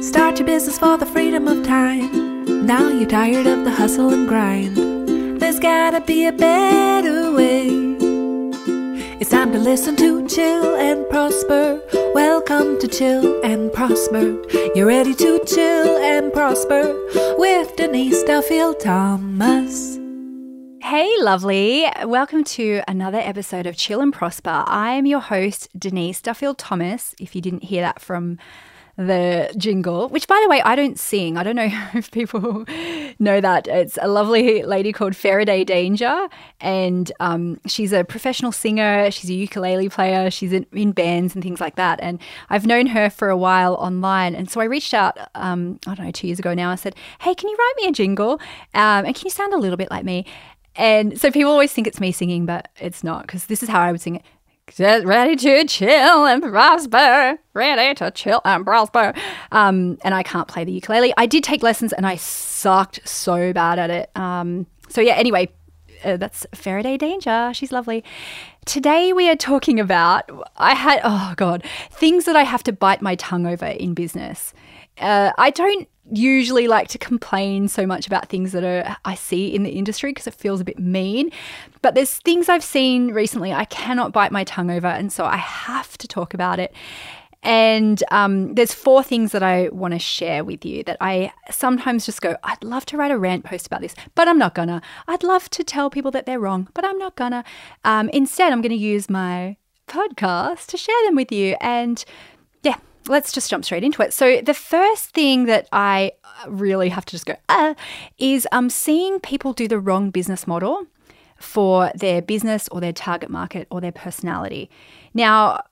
Start your business for the freedom of time. Now you're tired of the hustle and grind. There's gotta be a better way. It's time to listen to Chill and Prosper. Welcome to Chill and Prosper. You're ready to chill and prosper with Denise Duffield Thomas. Hey, lovely. Welcome to another episode of Chill and Prosper. I am your host, Denise Duffield Thomas. If you didn't hear that from the jingle, which by the way, I don't sing. I don't know if people know that. It's a lovely lady called Faraday Danger, and um, she's a professional singer. She's a ukulele player. She's in, in, bands and things like that. And I've known her for a while online. And so I reached out, um, I don't know, two years ago now. I said, Hey, can you write me a jingle? Um, and can you sound a little bit like me? And so people always think it's me singing, but it's not because this is how I would sing it. Ready to chill and prosper. Ready to chill and prosper. Um, and I can't play the ukulele. I did take lessons and I sucked so bad at it. Um, so, yeah, anyway, uh, that's Faraday Danger. She's lovely. Today we are talking about, I had, oh God, things that I have to bite my tongue over in business. Uh, I don't usually like to complain so much about things that are I see in the industry because it feels a bit mean. But there's things I've seen recently I cannot bite my tongue over, and so I have to talk about it. And um, there's four things that I want to share with you that I sometimes just go, I'd love to write a rant post about this, but I'm not gonna. I'd love to tell people that they're wrong, but I'm not gonna. Um, instead, I'm going to use my podcast to share them with you. And let's just jump straight into it. So the first thing that I really have to just go uh, is um, seeing people do the wrong business model for their business or their target market or their personality. Now,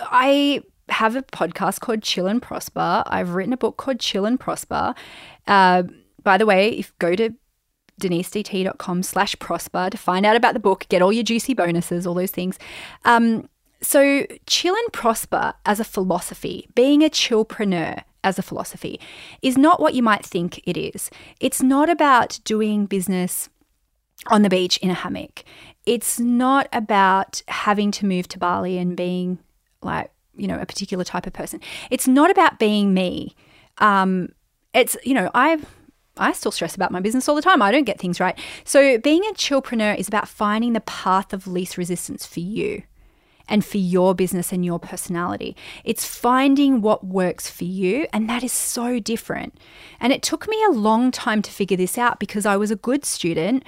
I have a podcast called Chill and Prosper. I've written a book called Chill and Prosper. Uh, by the way, if go to denisedt.com slash prosper to find out about the book, get all your juicy bonuses, all those things. Um, so, chill and prosper as a philosophy, being a chillpreneur as a philosophy, is not what you might think it is. It's not about doing business on the beach in a hammock. It's not about having to move to Bali and being like, you know, a particular type of person. It's not about being me. Um, it's, you know, I I still stress about my business all the time. I don't get things right. So being a chillpreneur is about finding the path of least resistance for you and for your business and your personality. It's finding what works for you, and that is so different. And it took me a long time to figure this out because I was a good student.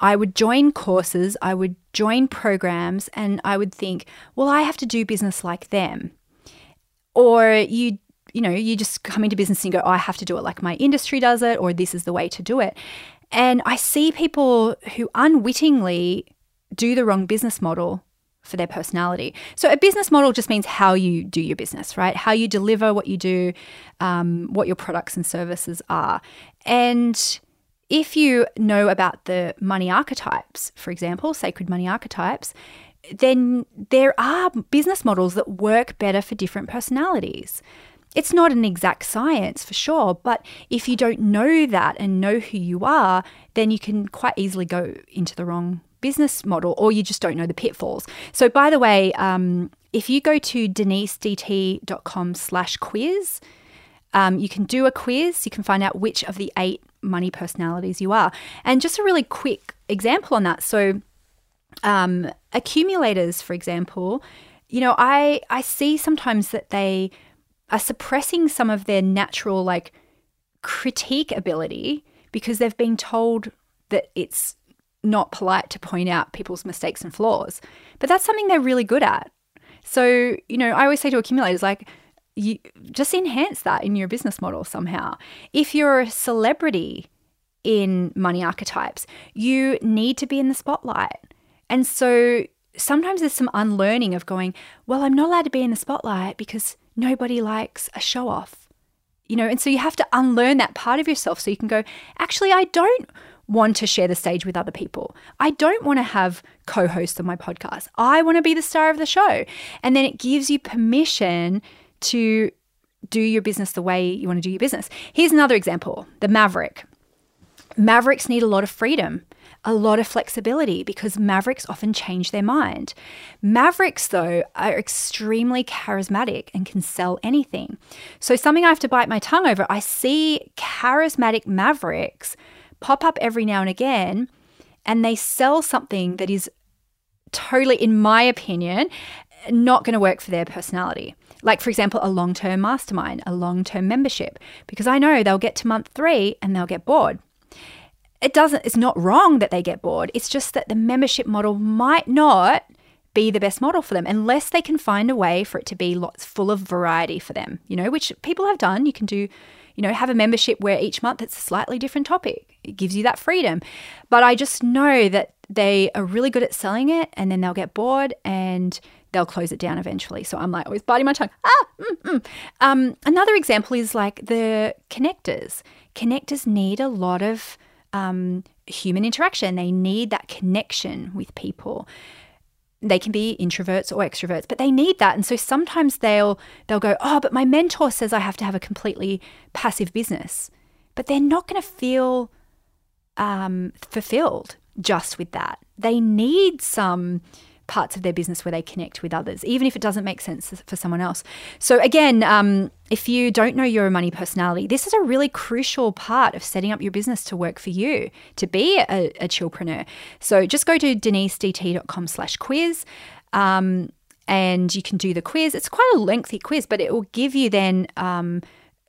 I would join courses, I would join programs, and I would think, well, I have to do business like them. Or you you know, you just come into business and go, oh, I have to do it like my industry does it, or this is the way to do it. And I see people who unwittingly do the wrong business model for their personality. So, a business model just means how you do your business, right? How you deliver what you do, um, what your products and services are. And if you know about the money archetypes, for example, sacred money archetypes, then there are business models that work better for different personalities. It's not an exact science for sure, but if you don't know that and know who you are, then you can quite easily go into the wrong business model or you just don't know the pitfalls. So, by the way, um, if you go to denisedt.com slash quiz, um, you can do a quiz. You can find out which of the eight money personalities you are. And just a really quick example on that. So, um, accumulators, for example, you know, I, I see sometimes that they are suppressing some of their natural, like, critique ability because they've been told that it's not polite to point out people's mistakes and flaws. But that's something they're really good at. So, you know, I always say to accumulators, like, you just enhance that in your business model somehow. If you're a celebrity in money archetypes, you need to be in the spotlight. And so sometimes there's some unlearning of going, well, I'm not allowed to be in the spotlight because nobody likes a show off. You know, and so you have to unlearn that part of yourself so you can go, actually, I don't want to share the stage with other people. I don't want to have co hosts on my podcast. I want to be the star of the show. And then it gives you permission to do your business the way you want to do your business. Here's another example the Maverick. Mavericks need a lot of freedom. a lot of flexibility because mavericks often change their mind. Mavericks, though, are extremely charismatic and can sell anything. So, something I have to bite my tongue over, I see charismatic mavericks pop up every now and again, and they sell something that is totally, in my opinion, not going to work for their personality. Like, for example, a long term mastermind, a long term membership, because I know they'll get to month three and they'll get bored. It doesn't, it's not wrong that they get bored. It's just that the membership model might not be the best model for them unless they can find a way for it to be lots full of variety for them, you know, which people have done. You can do, you know, have a membership where each month it's a slightly different topic. It gives you that freedom. But I just know that they are really good at selling it and then they'll get bored and they'll close it down eventually. So I'm like always biting my tongue. Ah, mm, mm. Um, another example is like the connectors. Connectors need a lot of um, human interaction. They need that connection with people. They can be introverts or extroverts, but they need that. And so sometimes they'll they'll go, "Oh, but my mentor says I have to have a completely passive business," but they're not going to feel um, fulfilled just with that. They need some parts of their business where they connect with others, even if it doesn't make sense for someone else. So, again, um, if you don't know your money personality, this is a really crucial part of setting up your business to work for you, to be a, a chillpreneur. So, just go to denisedt.com slash quiz. Um, and you can do the quiz. It's quite a lengthy quiz, but it will give you then um,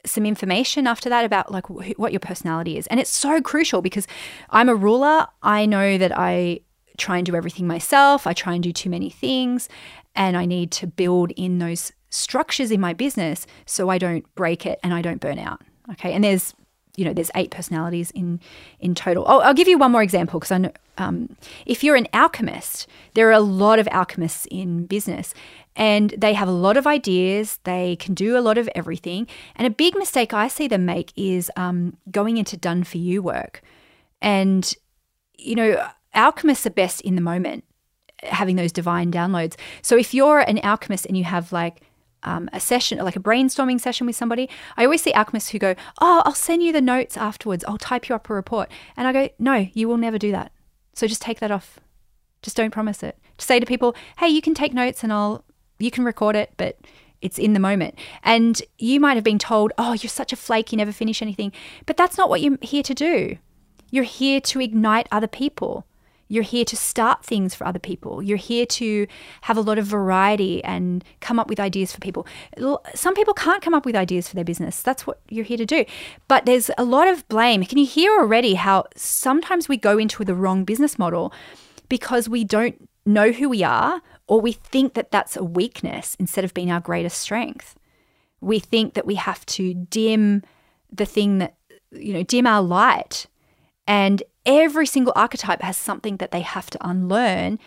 some information after that about like wh- what your personality is. And it's so crucial because I'm a ruler. I know that I try and do everything myself. I try and do too many things. And I need to build in those structures in my business so I don't break it and I don't burn out. Okay. And there's, you know, there's eight personalities in in total. Oh, I'll give you one more example because I know um, if you're an alchemist, there are a lot of alchemists in business and they have a lot of ideas. They can do a lot of everything. And a big mistake I see them make is um, going into done for you work. And, you know, alchemists are best in the moment, having those divine downloads. So if you're an alchemist and you have like um, a session, like a brainstorming session with somebody, I always see alchemists who go, Oh, I'll send you the notes afterwards. I'll type you up a report. And I go, No, you will never do that. So just take that off. Just don't promise it. Just say to people, Hey, you can take notes and I'll, you can record it, but it's in the moment. And you might have been told, Oh, you're such a flake, you never finish anything. But that's not what you're here to do. You're here to ignite other people. You're here to start things for other people. You're here to have a lot of variety and come up with ideas for people. Some people can't come up with ideas for their business. That's what you're here to do. But there's a lot of blame. Can you hear already how sometimes we go into the wrong business model because we don't know who we are or we think that that's a weakness instead of being our greatest strength? We think that we have to dim the thing that, you know, dim our light and every single archetype has something that they have to unlearn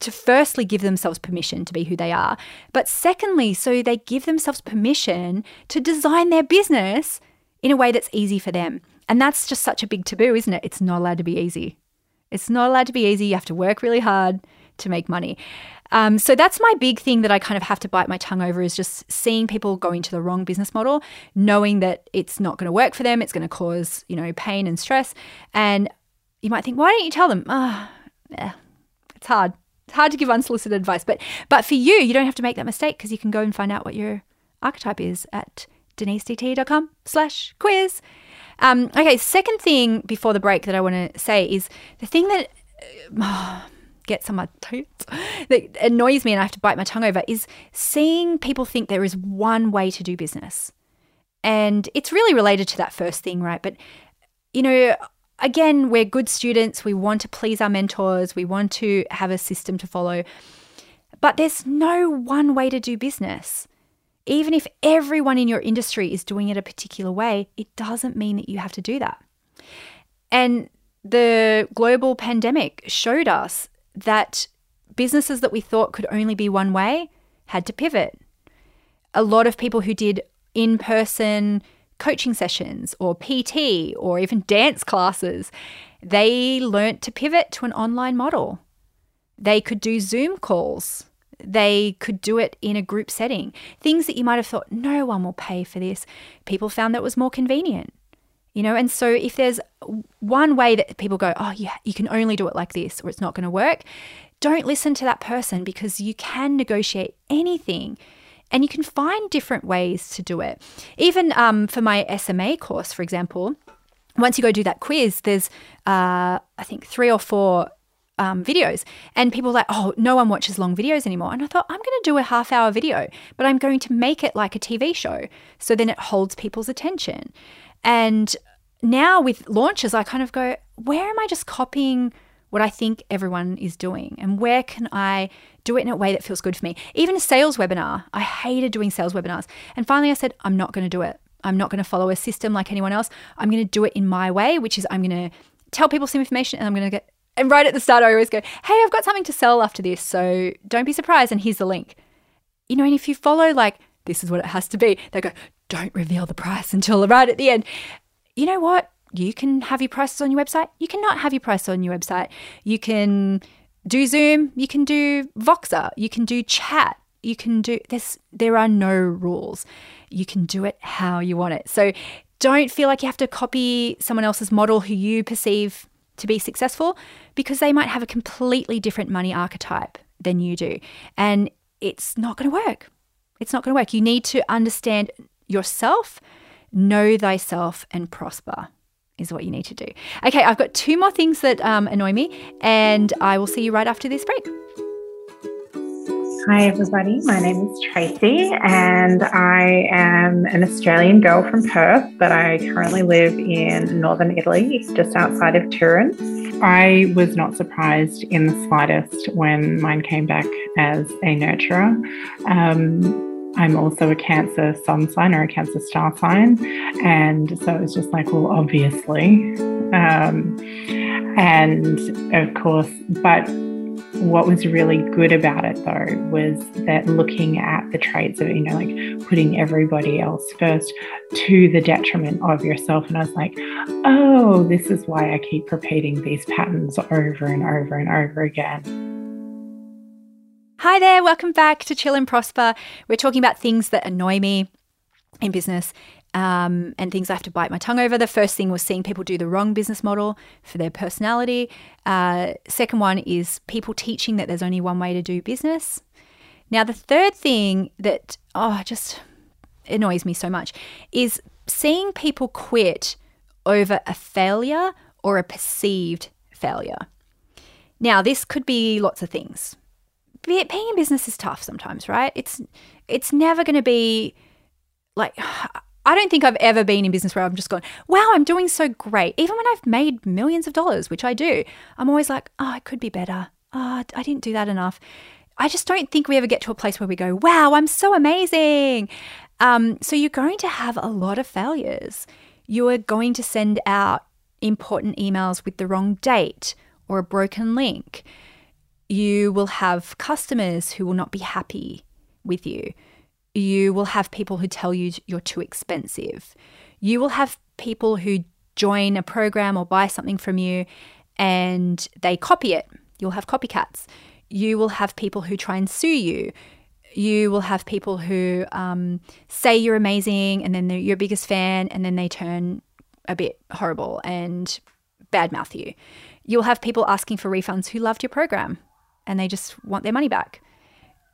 to firstly give themselves permission to be who they are, but secondly, so they give themselves permission to design their business in a way that's easy for them. And that's just such a big taboo, isn't it? It's not allowed to be easy. It's not allowed to be easy. You have to work really hard to make money. Um, so that's my big thing that I kind of have to bite my tongue over is just seeing people go into the wrong business model, knowing that it's not going to work for them. It's going to cause, you know, pain and stress. And you might think, why don't you tell them? Oh, yeah, it's hard. It's hard to give unsolicited advice, but but for you, you don't have to make that mistake because you can go and find out what your archetype is at denisedt.com slash quiz. Um, okay, second thing before the break that I want to say is the thing that uh, gets on my toes, that annoys me and I have to bite my tongue over is seeing people think there is one way to do business. And it's really related to that first thing, right? But, you know, again, we're good students. We want to please our mentors. We want to have a system to follow. But there's no one way to do business. Even if everyone in your industry is doing it a particular way, it doesn't mean that you have to do that. And the global pandemic showed us that businesses that we thought could only be one way had to pivot. A lot of people who did in person coaching sessions or PT or even dance classes, they learnt to pivot to an online model. They could do Zoom calls. They could do it in a group setting. Things that you might have thought, no one will pay for this. People found that was more convenient. You know, and so if there's one way that people go, oh, yeah, you can only do it like this or it's not going to work, don't listen to that person because you can negotiate anything and you can find different ways to do it. Even um, for my SMA course, for example, once you go do that quiz, there's, uh, I think, three or four um, videos. And people like, oh, no one watches long videos anymore. And I thought, I'm going to do a half hour video, but I'm going to make it like a TV show. So then it holds people's attention. And now with launches, I kind of go, where am I just copying what I think everyone is doing? And where can I do it in a way that feels good for me? Even a sales webinar, I hated doing sales webinars. And finally, I said, I'm not going to do it. I'm not going to follow a system like anyone else. I'm going to do it in my way, which is I'm going to tell people some information and I'm going to get and right at the start, I always go, Hey, I've got something to sell after this. So don't be surprised. And here's the link. You know, and if you follow, like, this is what it has to be, they go, Don't reveal the price until right at the end. You know what? You can have your prices on your website. You cannot have your price on your website. You can do Zoom. You can do Voxer. You can do chat. You can do this. There are no rules. You can do it how you want it. So don't feel like you have to copy someone else's model who you perceive to be successful because they might have a completely different money archetype than you do. And it's not going to work. It's not going to work. You need to understand yourself, know thyself, and prosper is what you need to do. Okay, I've got two more things that um, annoy me, and I will see you right after this break. Hi, everybody. My name is Tracy, and I am an Australian girl from Perth, but I currently live in northern Italy, just outside of Turin. I was not surprised in the slightest when mine came back as a nurturer. Um, I'm also a Cancer sun sign or a Cancer star sign. And so it was just like, well, obviously. Um, and of course, but what was really good about it though was that looking at the traits of, you know, like putting everybody else first to the detriment of yourself. And I was like, oh, this is why I keep repeating these patterns over and over and over again. Hi there, welcome back to Chill and Prosper. We're talking about things that annoy me in business um, and things I have to bite my tongue over. The first thing was seeing people do the wrong business model for their personality. Uh, second one is people teaching that there's only one way to do business. Now, the third thing that, oh, just annoys me so much is seeing people quit over a failure or a perceived failure. Now, this could be lots of things. Being in business is tough sometimes, right? It's it's never going to be like I don't think I've ever been in business where I'm just gone, wow, I'm doing so great. Even when I've made millions of dollars, which I do, I'm always like, oh, I could be better. Oh, I didn't do that enough. I just don't think we ever get to a place where we go, wow, I'm so amazing. Um, so you're going to have a lot of failures. You are going to send out important emails with the wrong date or a broken link. You will have customers who will not be happy with you. You will have people who tell you you're too expensive. You will have people who join a program or buy something from you and they copy it. You'll have copycats. You will have people who try and sue you. You will have people who um, say you're amazing and then they're your biggest fan and then they turn a bit horrible and badmouth you. You'll have people asking for refunds who loved your program and they just want their money back.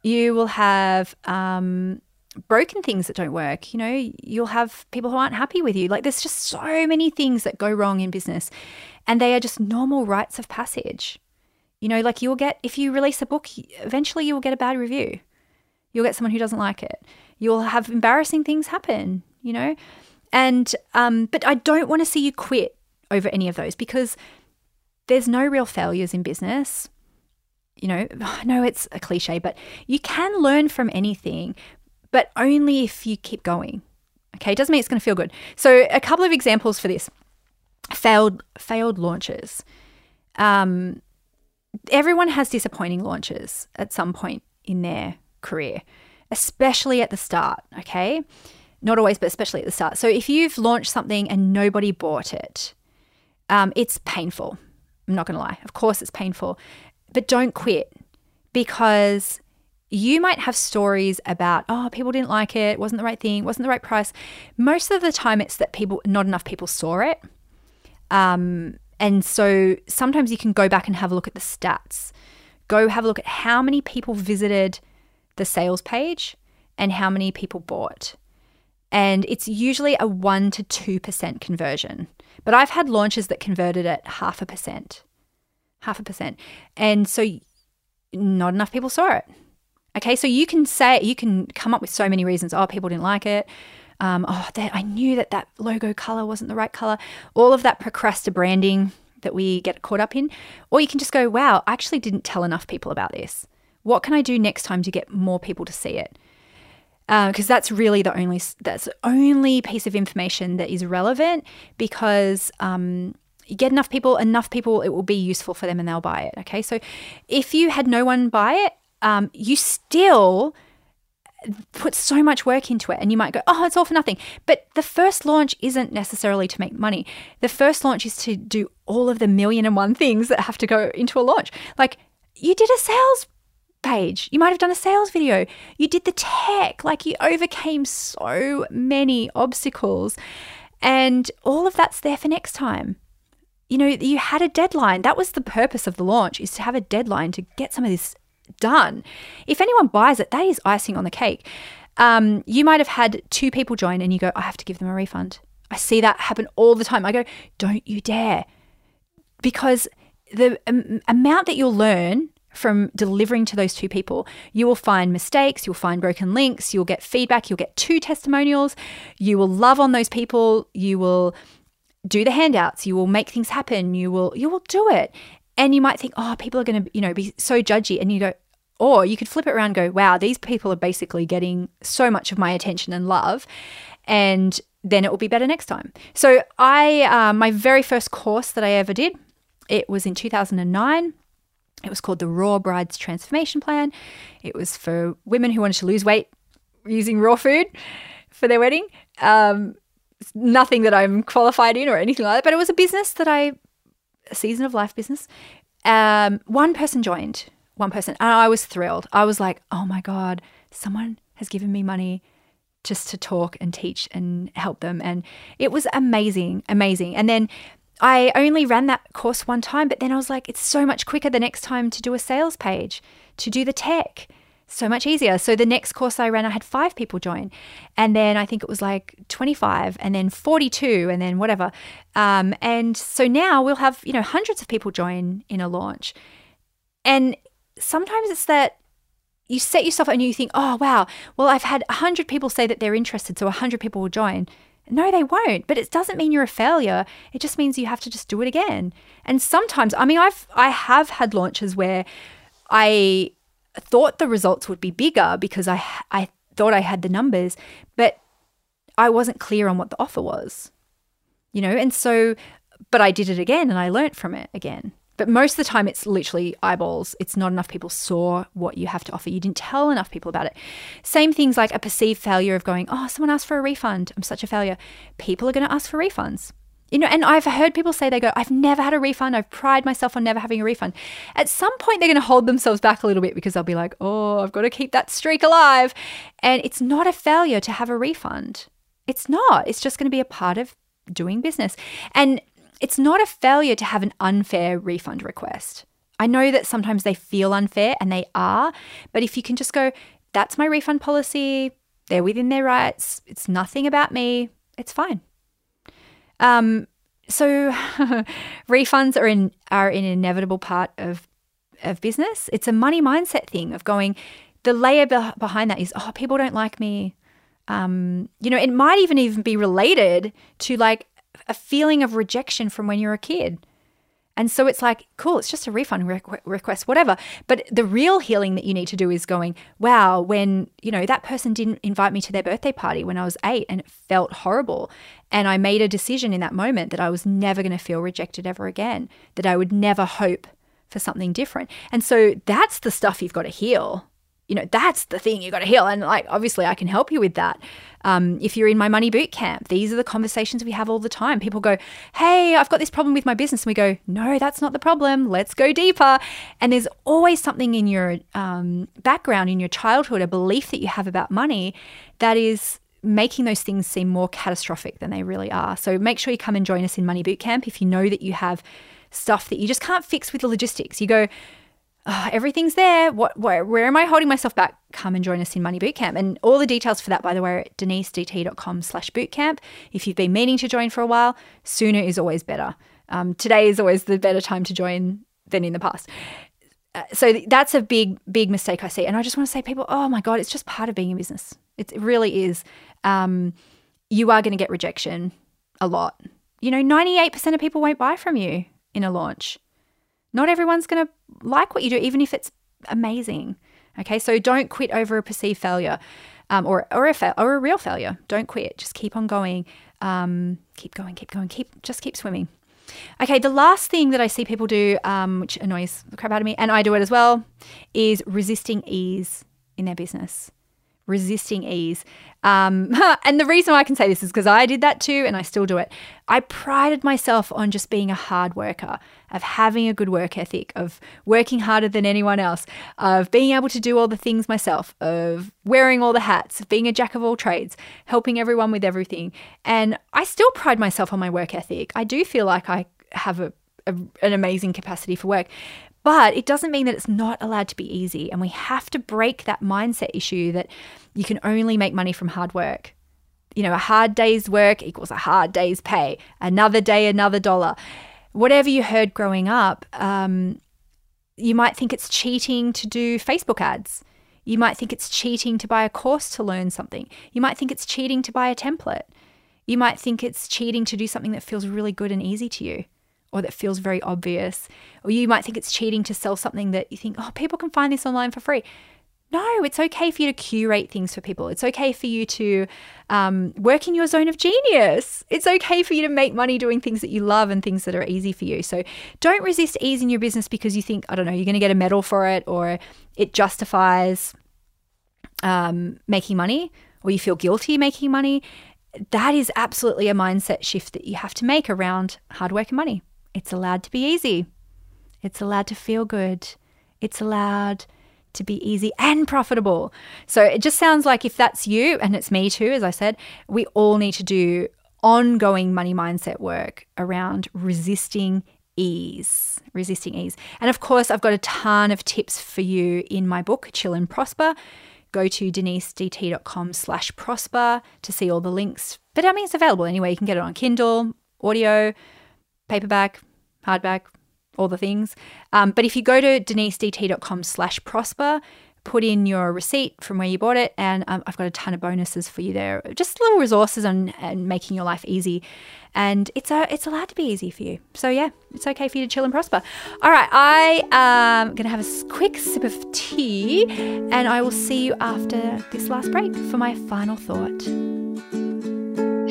You will have um, broken things that don't work. You know, you'll have people who aren't happy with you. Like there's just so many things that go wrong in business, and they are just normal rites of passage. You know, like you'll get, if you release a book, eventually you will get a bad review. You'll get someone who doesn't like it. You'll have embarrassing things happen, you know? And, um, but I don't want to see you quit over any of those because there's no real failures in business. You know, I know it's a cliche, but you can learn from anything, but only if you keep going. Okay, it doesn't mean it's going to feel good. So, a couple of examples for this failed failed launches. Um, everyone has disappointing launches at some point in their career, especially at the start. Okay, not always, but especially at the start. So, if you've launched something and nobody bought it, um, it's painful. I'm not going to lie. Of course, it's painful, but don't quit because you might have stories about, oh, people didn't like it, wasn't the right thing, wasn't the right price. Most of the time, it's that people, not enough people saw it. Um, and so sometimes you can go back and have a look at the stats. Go have a look at how many people visited the sales page and how many people bought. And it's usually a 1% to 2% conversion. But I've had launches that converted at half a percent. Half a percent. And so not enough people saw it. Okay, so you can say, you can come up with so many reasons. Oh, people didn't like it. Um, oh, that I knew that that logo color wasn't the right color. All of that procrastinating branding that we get caught up in. Or you can just go, wow, I actually didn't tell enough people about this. What can I do next time to get more people to see it? because uh, that's really the only that's the only piece of information that is relevant because um, you get enough people, enough people, it will be useful for them and they'll buy it. Okay, so if you had no one buy it, um, you still put so much work into it and you might go oh it's all for nothing but the first launch isn't necessarily to make money the first launch is to do all of the million and one things that have to go into a launch like you did a sales page. You might have done a sales video. You did the tech. Like you overcame so many obstacles. And all of that's there for next time. You know, you had a deadline. That was the purpose of the launch is to have a deadline to get some of this done. If anyone buys it, that is icing on the cake. Um, you might have had two people join and you go, I have to give them a refund. I see that happen all the time. I go, don't you dare. Because the um, amount that you'll learn from delivering to those two people. You will find mistakes, you'll find broken links, you'll get feedback, you'll get two testimonials, you will love on those people, you will do the handouts, you will make things happen, you will you will do it. And you might think, "Oh, people are going to, you know, be so judgy." And you go, or you could flip it around and go, "Wow, these people are basically getting so much of my attention and love." And then it will be better next time. So I, uh, my very first course that I ever did, it was in 2009 it was called the Raw Brides Transformation Plan. It was for women who wanted to lose weight using raw food for their wedding. Um, nothing that I'm qualified in or anything like that, but it was a business that I, a season of life business. Um, one person joined, one person, and I was thrilled. I was like, oh my God, someone has given me money just to talk and teach and help them. And it was amazing, amazing. And then I only ran that course one time, but then I was like, it's so much quicker the next time to do a sales page, to do the tech. So much easier. So the next course I ran, I had five people join. And then I think it was like 25 and then 42 and then whatever. Um, and so now we'll have, you know, hundreds of people join in a launch. And sometimes it's that you set yourself and you think, oh, wow, well, I've had 100 people say that they're interested, so 100 people will join. No, they won't. But it doesn't mean you're a failure. It just means you have to just do it again. And sometimes, I mean, I've I have had launches where I thought the results would be bigger because I I thought I had the numbers, but I wasn't clear on what the offer was. You know, and so but I did it again and I learnt from it again. But most of the time, it's literally eyeballs. It's not enough people saw what you have to offer. You didn't tell enough people about it. Same things like a perceived failure of going, oh, someone asked for a refund. I'm such a failure. People are going to ask for refunds. You know, and I've heard people say they go, I've never had a refund. I've pride myself on never having a refund. At some point, they're going to hold themselves back a little bit because they'll be like, oh, I've got to keep that streak alive. And it's not a failure to have a refund. It's not. It's just going to be a part of doing business. And it's not a failure to have an unfair refund request. I know that sometimes they feel unfair and they are, but if you can just go, that's my refund policy, they're within their rights, it's nothing about me, it's fine. Um, so refunds are in are an inevitable part of of business. It's a money mindset thing of going. The layer be- behind that is, oh, people don't like me. Um, you know, it might even even be related to like a feeling of rejection from when you're a kid. And so it's like, cool, it's just a refund request, whatever. But the real healing that you need to do is going, wow, when, you know, that person didn't invite me to their birthday party when I was eight and it felt horrible. And I made a decision in that moment that I was never going to feel rejected ever again, that I would never hope for something different. And so that's the stuff you've got to heal you know, that's the thing you got to heal. And like, obviously, I can help you with that. Um, if you're in my money boot camp, these are the conversations we have all the time. People go, Hey, I've got this problem with my business. And we go, No, that's not the problem. Let's go deeper. And there's always something in your um, background, in your childhood, a belief that you have about money that is making those things seem more catastrophic than they really are. So make sure you come and join us in Money Boot Camp if you know that you have stuff that you just can't fix with the logistics. You go, oh, everything's there. What, where, where am I holding myself back? Come and join us in Money Bootcamp. And all the details for that, by the way, are at denisedt.com slash bootcamp. If you've been meaning to join for a while, sooner is always better. Um, today is always the better time to join than in the past. Uh, so that's a big, big mistake I see. And I just want to say, people, oh my God, it's just part of being in business. It, it really is. Um, you are going to get rejection a lot. You know, 98% of people won't buy from you in a launch. Not everyone's going to like what you do, even if it's amazing. Okay, so don't quit over a perceived failure um, or, or, a fa- or a real failure. Don't quit. Just keep on going. Um, keep going, keep going, keep just keep swimming. Okay, the last thing that I see people do, um, which annoys the crap out of me, and I do it as well, is resisting ease in their business resisting ease. Um, and the reason I can say this is because I did that too, and I still do it. I prided myself on just being a hard worker, of having a good work ethic, of working harder than anyone else, of being able to do all the things myself, of wearing all the hats, of being a jack of all trades, helping everyone with everything. And I still pride myself on my work ethic. I do feel like I have a, a an amazing capacity for work. But it doesn't mean that it's not allowed to be easy. And we have to break that mindset issue that you can only make money from hard work. You know, a hard day's work equals a hard day's pay, another day, another dollar. Whatever you heard growing up, um, you might think it's cheating to do Facebook ads. You might think it's cheating to buy a course to learn something. You might think it's cheating to buy a template. You might think it's cheating to do something that feels really good and easy to you or that feels very obvious. Or you might think it's cheating to sell something that you think, oh, people can find this online for free. No, it's okay for you to curate things for people. It's okay for you to um, work in your zone of genius. It's okay for you to make money doing things that you love and things that are easy for you. So don't resist ease in your business because you think, I don't know, you're going to get a medal for it or it justifies um, making money or you feel guilty making money. That is absolutely a mindset shift that you have to make around hard work and money. It's allowed to be easy. It's allowed to feel good. It's allowed to be easy and profitable. So it just sounds like if that's you, and it's me too, as I said, we all need to do ongoing money mindset work around resisting ease, resisting ease. And of course, I've got a ton of tips for you in my book, Chill and Prosper. Go to denisedt.com slash prosper to see all the links. But I mean, it's available anyway. You can get it on Kindle, audio, paperback, hardback, all the things. Um, but if you go to denisedt.com slash prosper, put in your receipt from where you bought it, and um, I've got a ton of bonuses for you there. Just little resources on and making your life easy. And it's a, it's allowed to be easy for you. So yeah, it's okay for you to chill and prosper. All right, I am um, gonna have a quick sip of tea, and I will see you after this last break for my final thought.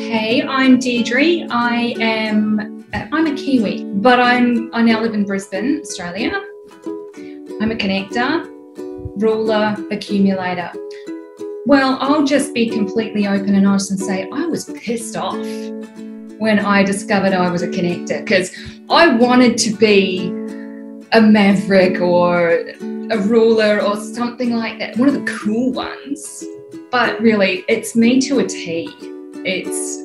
Hey, I'm Deirdre. I am uh, I'm a Kiwi, but I'm I now live in Brisbane, Australia. I'm a connector, ruler, accumulator. Well, I'll just be completely open and honest and say I was pissed off when I discovered I was a connector because I wanted to be a maverick or a ruler or something like that, one of the cool ones. But really, it's me to a T. It's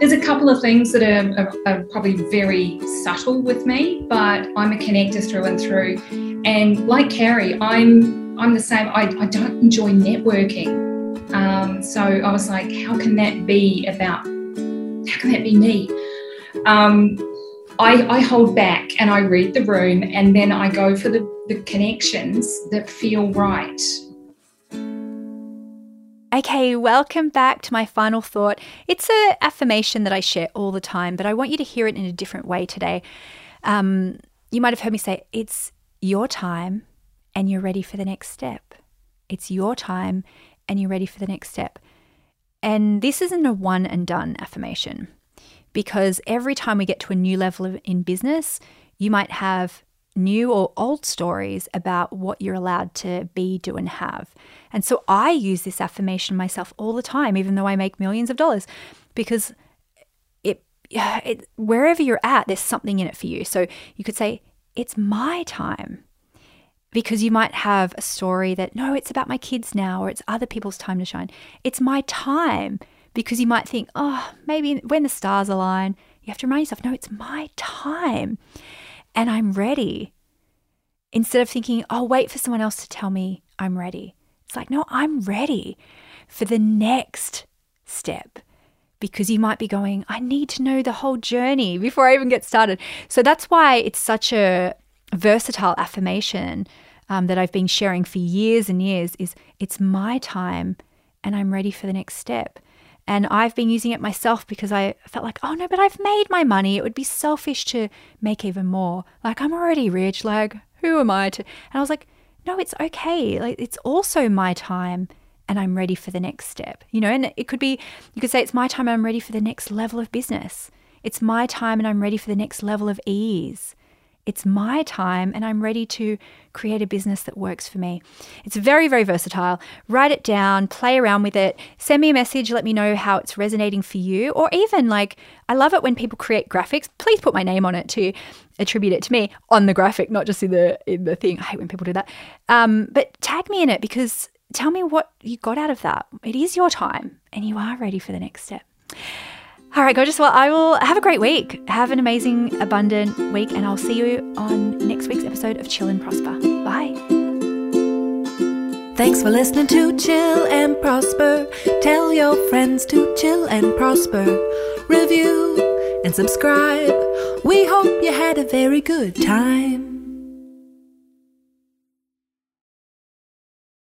there's a couple of things that are, are, are, probably very subtle with me, but I'm a connector through and through. And like Carrie, I'm I'm the same. I, I don't enjoy networking. Um, so I was like, how can that be about? How can that be me? Um, I, I hold back and I read the room, and then I go for the, the connections that feel right Okay, welcome back to my final thought. It's an affirmation that I share all the time, but I want you to hear it in a different way today. Um, you might have heard me say, It's your time and you're ready for the next step. It's your time and you're ready for the next step. And this isn't a one and done affirmation because every time we get to a new level of, in business, you might have new or old stories about what you're allowed to be, do, and have. And so I use this affirmation myself all the time, even though I make millions of dollars, because it, it wherever you're at, there's something in it for you. So you could say, It's my time. Because you might have a story that, no, it's about my kids now, or it's other people's time to shine. It's my time. Because you might think, oh, maybe when the stars align, you have to remind yourself, no, it's my time and I'm ready. Instead of thinking, I'll wait for someone else to tell me I'm ready. It's like, no, I'm ready for the next step because you might be going, I need to know the whole journey before I even get started. So that's why it's such a versatile affirmation um, that I've been sharing for years and years is it's my time and I'm ready for the next step. And I've been using it myself because I felt like, oh no, but I've made my money. It would be selfish to make even more. Like, I'm already rich. Like, who am I to? And I was like, no, it's okay. Like, it's also my time and I'm ready for the next step. You know, and it could be, you could say, it's my time and I'm ready for the next level of business. It's my time and I'm ready for the next level of ease. It's my time and I'm ready to create a business that works for me. It's very, very versatile. Write it down, play around with it, send me a message, let me know how it's resonating for you. Or even like, I love it when people create graphics. Please put my name on it to attribute it to me on the graphic, not just in the in the thing. I hate when people do that. Um, but tag me in it because tell me what you got out of that. It is your time and you are ready for the next step. All right, gorgeous. Well, I will have a great week. Have an amazing, abundant week, and I'll see you on next week's episode of Chill and Prosper. Bye. Thanks for listening to Chill and Prosper. Tell your friends to chill and prosper. Review and subscribe. We hope you had a very good time.